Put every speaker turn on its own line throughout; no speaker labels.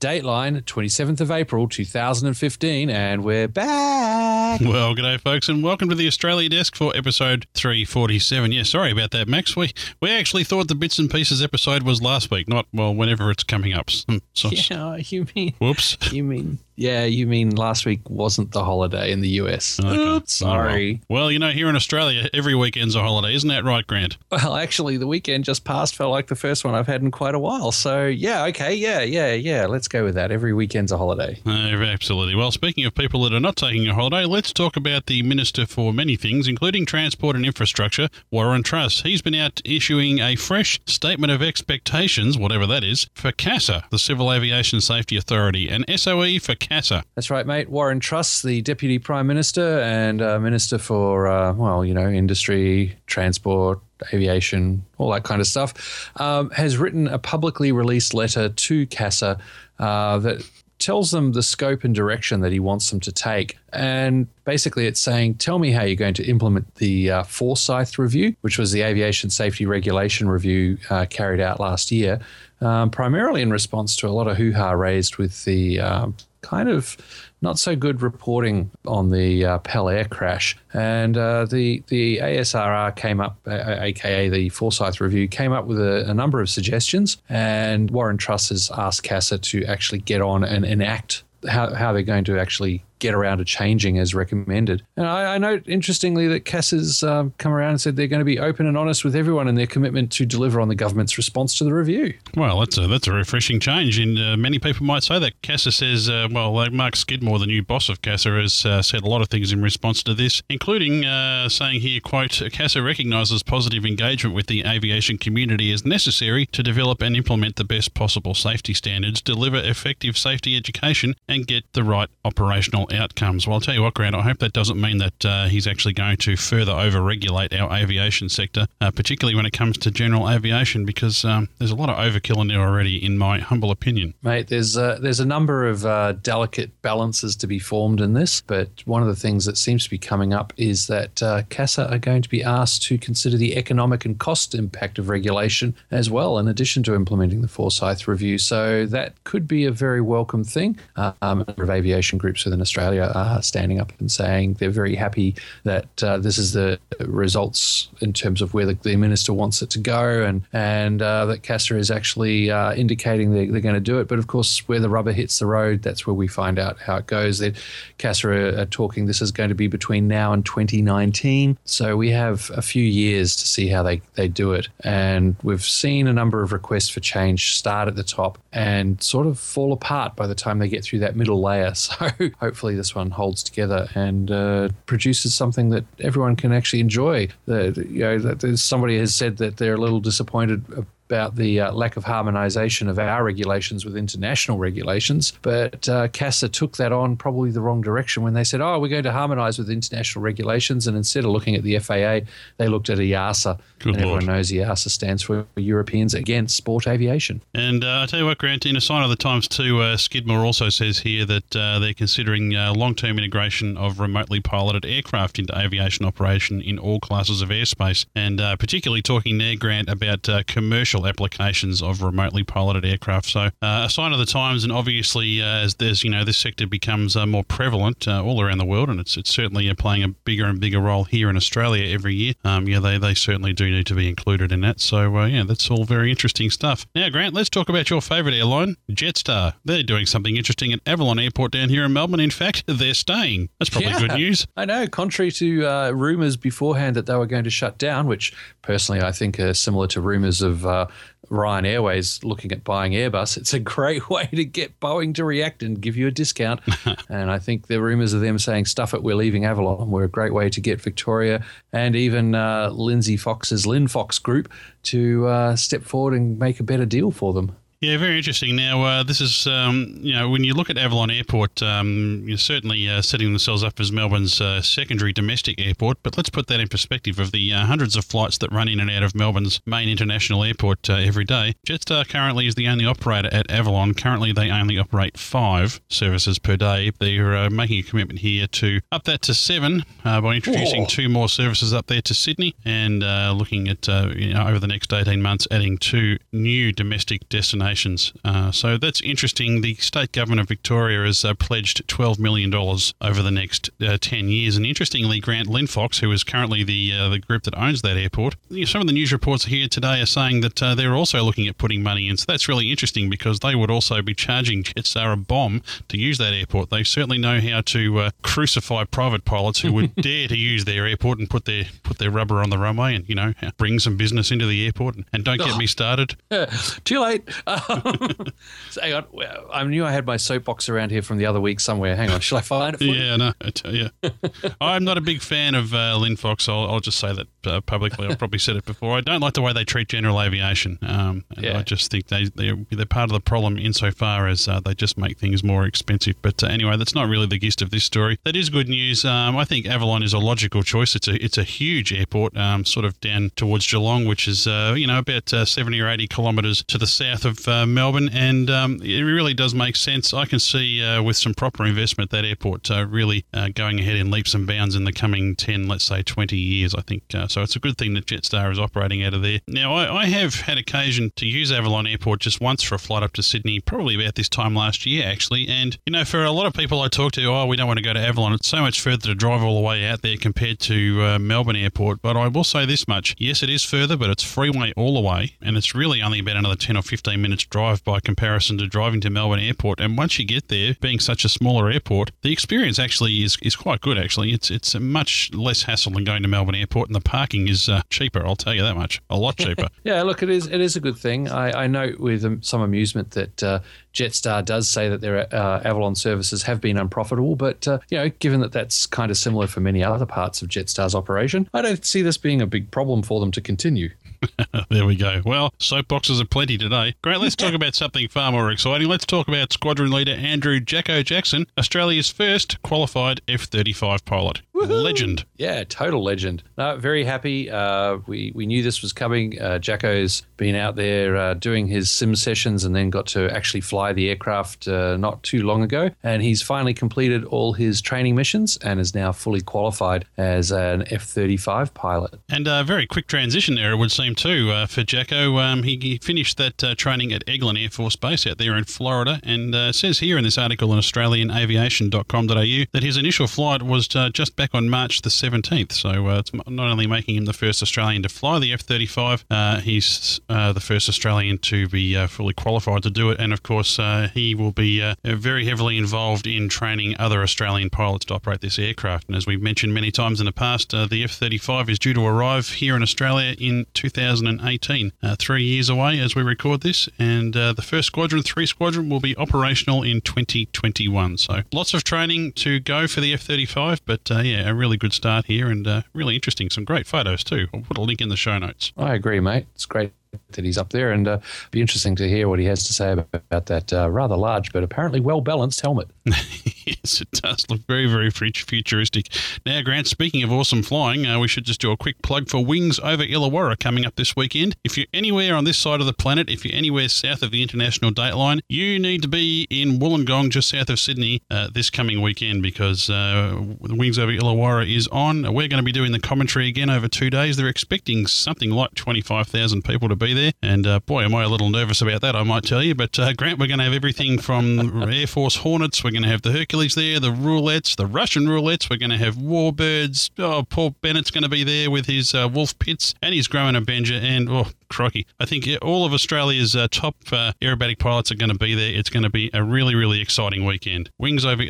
Dateline, 27th of April 2015, and we're back.
Well, g'day, folks, and welcome to the Australia Desk for episode 347. Yeah, sorry about that, Max. We we actually thought the Bits and Pieces episode was last week, not, well, whenever it's coming up. So,
Yeah, you mean,
Whoops.
you mean, yeah, you mean last week wasn't the holiday in the US.
Okay.
Oops, sorry.
Oh, well. well, you know, here in Australia, every weekend's a holiday. Isn't that right, Grant?
Well, actually, the weekend just passed felt like the first one I've had in quite a while. So, yeah, okay, yeah, yeah, yeah. Let's go with that. Every weekend's a holiday.
Uh, absolutely. Well, speaking of people that are not taking a holiday, let's talk about the Minister for many things, including transport and infrastructure, Warren Truss. He's been out issuing a fresh statement of expectations, whatever that is, for CASA, the Civil Aviation Safety Authority, and SOE for CASA.
That's right, mate. Warren Truss, the Deputy Prime Minister and uh, Minister for, uh, well, you know, industry, transport, aviation, all that kind of stuff, um, has written a publicly released letter to CASA uh, that tells them the scope and direction that he wants them to take. And basically, it's saying, Tell me how you're going to implement the uh, Forsyth Review, which was the aviation safety regulation review uh, carried out last year, um, primarily in response to a lot of hoo ha raised with the um, kind of not so good reporting on the uh, Pel-Air crash. And uh, the the ASRR came up, aka the Forsyth Review, came up with a, a, number of suggestions. And Warren Truss has asked CASA to actually get on and enact how, how they're going to actually get around to changing as recommended. And I, I note interestingly that CASA's um, come around and said they're going to be open and honest with everyone in their commitment to deliver on the government's response to the review.
Well, that's a that's a refreshing change, and uh, many people might say that CASA says, uh, well, like Mark Skidmore, the new boss of CASA, has uh, said a lot of things in response to this, including uh, saying here, quote, CASA recognises positive engagement with the aviation community as necessary to develop and implement the best possible safety standards, deliver effective safety education, and get the right operational outcomes. Well, I'll tell you what, Grant, I hope that doesn't mean that uh, he's actually going to further over-regulate our aviation sector, uh, particularly when it comes to general aviation, because um, there's a lot of overkill in there already, in my humble opinion.
Mate, there's uh, there's a number of uh, delicate balances to be formed in this, but one of the things that seems to be coming up is that uh, CASA are going to be asked to consider the economic and cost impact of regulation as well, in addition to implementing the Forsyth Review. So that could be a very welcome thing. Um, a number of aviation groups within Australia are standing up and saying they're very happy that uh, this is the results in terms of where the, the minister wants it to go, and and uh, that CASA is actually uh, indicating they're, they're, going to do it. But of course, where the rubber hits the road, that's where we find out how it goes. That CASA are, are talking this is going to be between now and 2019, so we have a few years to see how they they do it. And we've seen a number of requests for change start at the top and sort of fall apart by the time they get through that middle layer. So hopefully this one holds together and uh, produces something that everyone can actually enjoy. The, you know, that somebody has said that they're a little disappointed about the uh, lack of harmonization of our regulations with international regulations. But uh, CASA took that on probably the wrong direction when they said, oh, we're going to harmonize with international regulations. And instead of looking at the FAA, they looked at EASA.
Good
and
Lord.
everyone knows EASA stands for Europeans Against Sport Aviation.
And uh, I tell you what, Grant, in a sign of the times too, uh, Skidmore also says here that uh, they're considering uh, long-term integration of remotely piloted aircraft into aviation operation in all classes of airspace, and uh, particularly talking there, Grant, about uh, commercial applications of remotely piloted aircraft. So uh, a sign of the times, and obviously uh, as there's you know this sector becomes uh, more prevalent uh, all around the world, and it's it's certainly playing a bigger and bigger role here in Australia every year. Um, yeah, they they certainly do need to be included in that. So uh, yeah, that's all very interesting stuff. Now, Grant, let's talk about your favourite airline, Jetstar. They're doing something interesting at Avalon Airport down here in Melbourne. In fact, they're staying. That's probably
Yeah.
good news.
I know, contrary to uh, rumors beforehand that they were going to shut down, which personally I think are similar to rumors of uh, Ryan Airways looking at buying Airbus. It's a great way to get Boeing to react and give you a discount. and I think the rumors of them saying, stuff it, we're leaving Avalon, were a great way to get Victoria and even uh, Lindsay Fox's Linfox Group to uh, step forward and make a better deal for them.
Yeah, very interesting. Now, uh, this is, um, you know, when you look at Avalon Airport, um, you're certainly uh, setting themselves up as Melbourne's uh, secondary domestic airport. But let's put that in perspective of the uh, hundreds of flights that run in and out of Melbourne's main international airport uh, every day. Jetstar currently is the only operator at Avalon. Currently, they only operate five services per day. They're uh, making a commitment here to up that to seven uh, by introducing
Whoa.
two more services up there to Sydney and uh, looking at, uh, you know, over the next 18 months, adding two new domestic destinations destinations. Uh, so that's interesting. The state government of Victoria has uh, pledged $12 million over the next uh, 10 years. And interestingly, Grant Linfox, who is currently the uh, the group that owns that airport, some of the news reports here today are saying that uh, they're also looking at putting money in. So that's really interesting because they would also be charging Jetstar a bomb to use that airport. They certainly know how to uh, crucify private pilots who would dare to use their airport and put their put their rubber on the runway and you know bring some business into the airport. And, and don't get oh. me started.
Too late. so hang on. I knew I had my soapbox around here from the other week somewhere. Hang on. Shall I find it for
yeah, you? no, I tell you. I'm not a big fan of uh, Linfox. I'll, I'll just say that uh, publicly. I've probably said it before. I don't like the way they treat general aviation. Um, yeah. I just think they, they're, they're part of the problem insofar as uh, they just make things more expensive. But uh, anyway, that's not really the gist of this story. That is good news. Um, I think Avalon is a logical choice. It's a it's a huge airport, um, sort of down towards Geelong, which is uh, you know about uh, 70 or 80 kilometres to the south of uh, Melbourne, and um, it really does make sense. I can see with some proper investment that airport really going ahead in leaps and bounds in the coming 10, let's say 20 years. I think so. It's a good thing that Jetstar is operating out of there. Now, I, I have had occasion to use Avalon Airport just once for a flight up to Sydney, probably about this time last year, actually. And, you know, for a lot of people I talk to, oh, we don't want to go to Avalon. It's so much further to drive all the way out there compared to uh, Melbourne Airport. But I will say this much yes, it is further, but it's freeway all the way. And it's really only about another 10 or 15 minutes drive by comparison to driving to Melbourne Airport. And once you get there, being such a smaller airport, the experience actually is, is quite good, actually. It's, it's much less hassle than going to Melbourne Airport, and the parking is uh, cheaper, I'll tell you that much. A lot cheaper.
yeah, look, it is, it is a good thing. I, I note with um, some amusement that uh, Jetstar does say that their uh, Avalon services have been unprofitable, but uh, you know, given that that's kind of similar for many other parts of Jetstar's operation, I don't see this being a big problem for them to continue.
there we go. Well, soapboxes are plenty today. Great. Let's talk about something far more exciting. Let's talk about squadron leader Andrew Jacko Jackson, Australia's first qualified F 35 pilot. Woo-hoo! Legend.
Yeah, total legend. No, very happy. Uh, we, we knew this was coming. Uh, Jacko's been out there uh, doing his sim sessions and then got to actually fly the aircraft uh, not too long ago. And he's finally completed all his training missions and is now fully qualified as an F 35 pilot.
And a very quick transition there, it would seem, too, uh, for Jacko. Um, he, he, finished that uh, training at Eglin Air Force Base out there in Florida and says here in this article in AustralianAviation.com.au that his initial flight was just back on March the 17th. So uh, it's not only making him the first Australian to fly the F 35, uh, he's uh, the first Australian to be uh, fully qualified to do it. And of course, uh, he will be uh, very heavily involved in training other Australian pilots to operate this aircraft. And as we've mentioned many times in the past, the F 35 is due to arrive here in Australia in 2018, three years away as we record this. And the first squadron, three squadron, will be operational in 2021. So lots of training to go for the F 35, but yeah, a really good start here and uh, really interesting. Some great photos too. I'll put a link in the show notes.
I agree, mate. It's great that he's up there, and uh, be interesting to hear what he has to say about, about that uh, rather large but apparently well balanced helmet.
yes, it does look very, very futuristic. Now, Grant, speaking of awesome flying, uh, we should just do a quick plug for Wings over Illawarra coming up this weekend. If you're anywhere on this side of the planet, if you're anywhere south of the international dateline, you need to be in Wollongong, just south of Sydney, uh, this coming weekend because uh, Wings over Illawarra is on. We're going to be doing the commentary again over two days. They're expecting something like 25,000 people to be there. And uh, boy, am I a little nervous about that, I might tell you. But uh, Grant, we're going to have everything from Air Force Hornets, we're going to have the Hercules there, the roulettes, the Russian roulettes, we're going to have warbirds. Oh, Paul Bennett's going to be there with his uh, Wolf Pitts and he's Grumman Avenger. And oh, crikey. I think all of Australia's uh, top uh, aerobatic pilots are going to be there. It's going to be a really, really exciting weekend. Wingsover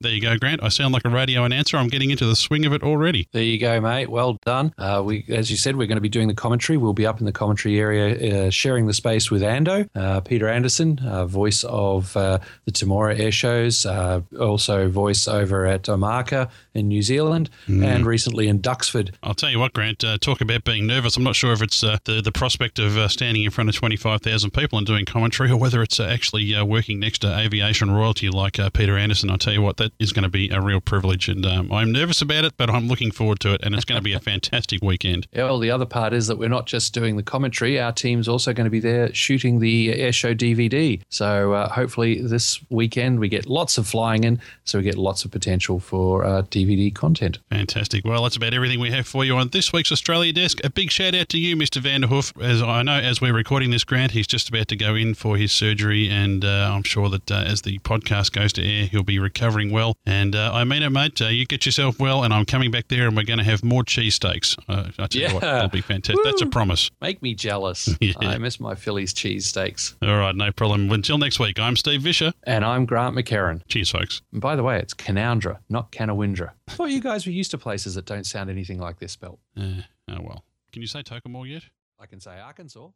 There you go, Grant. I sound like a radio announcer. I'm getting into the swing of it already.
There you go, mate. Well done. Uh, we, as you said, we're going to be doing the commentary. We'll be up in the commentary area, uh, sharing the space with Ando, uh, Peter Anderson, uh, voice of the Temora air shows, also voice over at Omaka in New Zealand, mm. and recently in Duxford.
I'll tell you what, Grant. talk about being nervous. I'm not sure if it's uh, the the prospect of uh, standing in front of 25,000 people and doing commentary, or whether it's uh, actually uh, working next to aviation royalty like uh, Peter Anderson. I'll tell you what, that is going to be a real privilege, and um, I'm nervous about it, but I'm looking forward to it, and it's going to be a fantastic weekend.
Yeah, well, the other part is that we're not just doing the commentary; our team's also going to be there shooting the airshow DVD. So uh, hopefully this weekend we get lots of flying in, so we get lots of potential for DVD content.
Fantastic. Well, that's about everything we have for you on this week's Australia Desk. A big shout out to you, Mr. Vanderhoof. As I know, as we're recording this, Grant, he's just about to go in for his surgery, and uh, I'm sure that uh, as the podcast goes to air, he'll be recovering well. And uh, I mean it, mate. Uh, you get yourself well, and I'm coming back there, and we're going to have more cheesesteaks. Uh, I tell
Yeah.
you what, that'll be fantastic. That's a promise.
Make me jealous.
Yeah.
I miss my Phillies cheesesteaks.
All right, no problem. Until next week, I'm Steve Visscher.
And I'm Grant McHerron.
Cheers, folks.
And by the way, it's Canowindra, not Canawindra. I thought you guys were used to places that don't sound anything like this spelt.
Uh, oh well. Can you say Tokemore yet?
I can say Arkansas.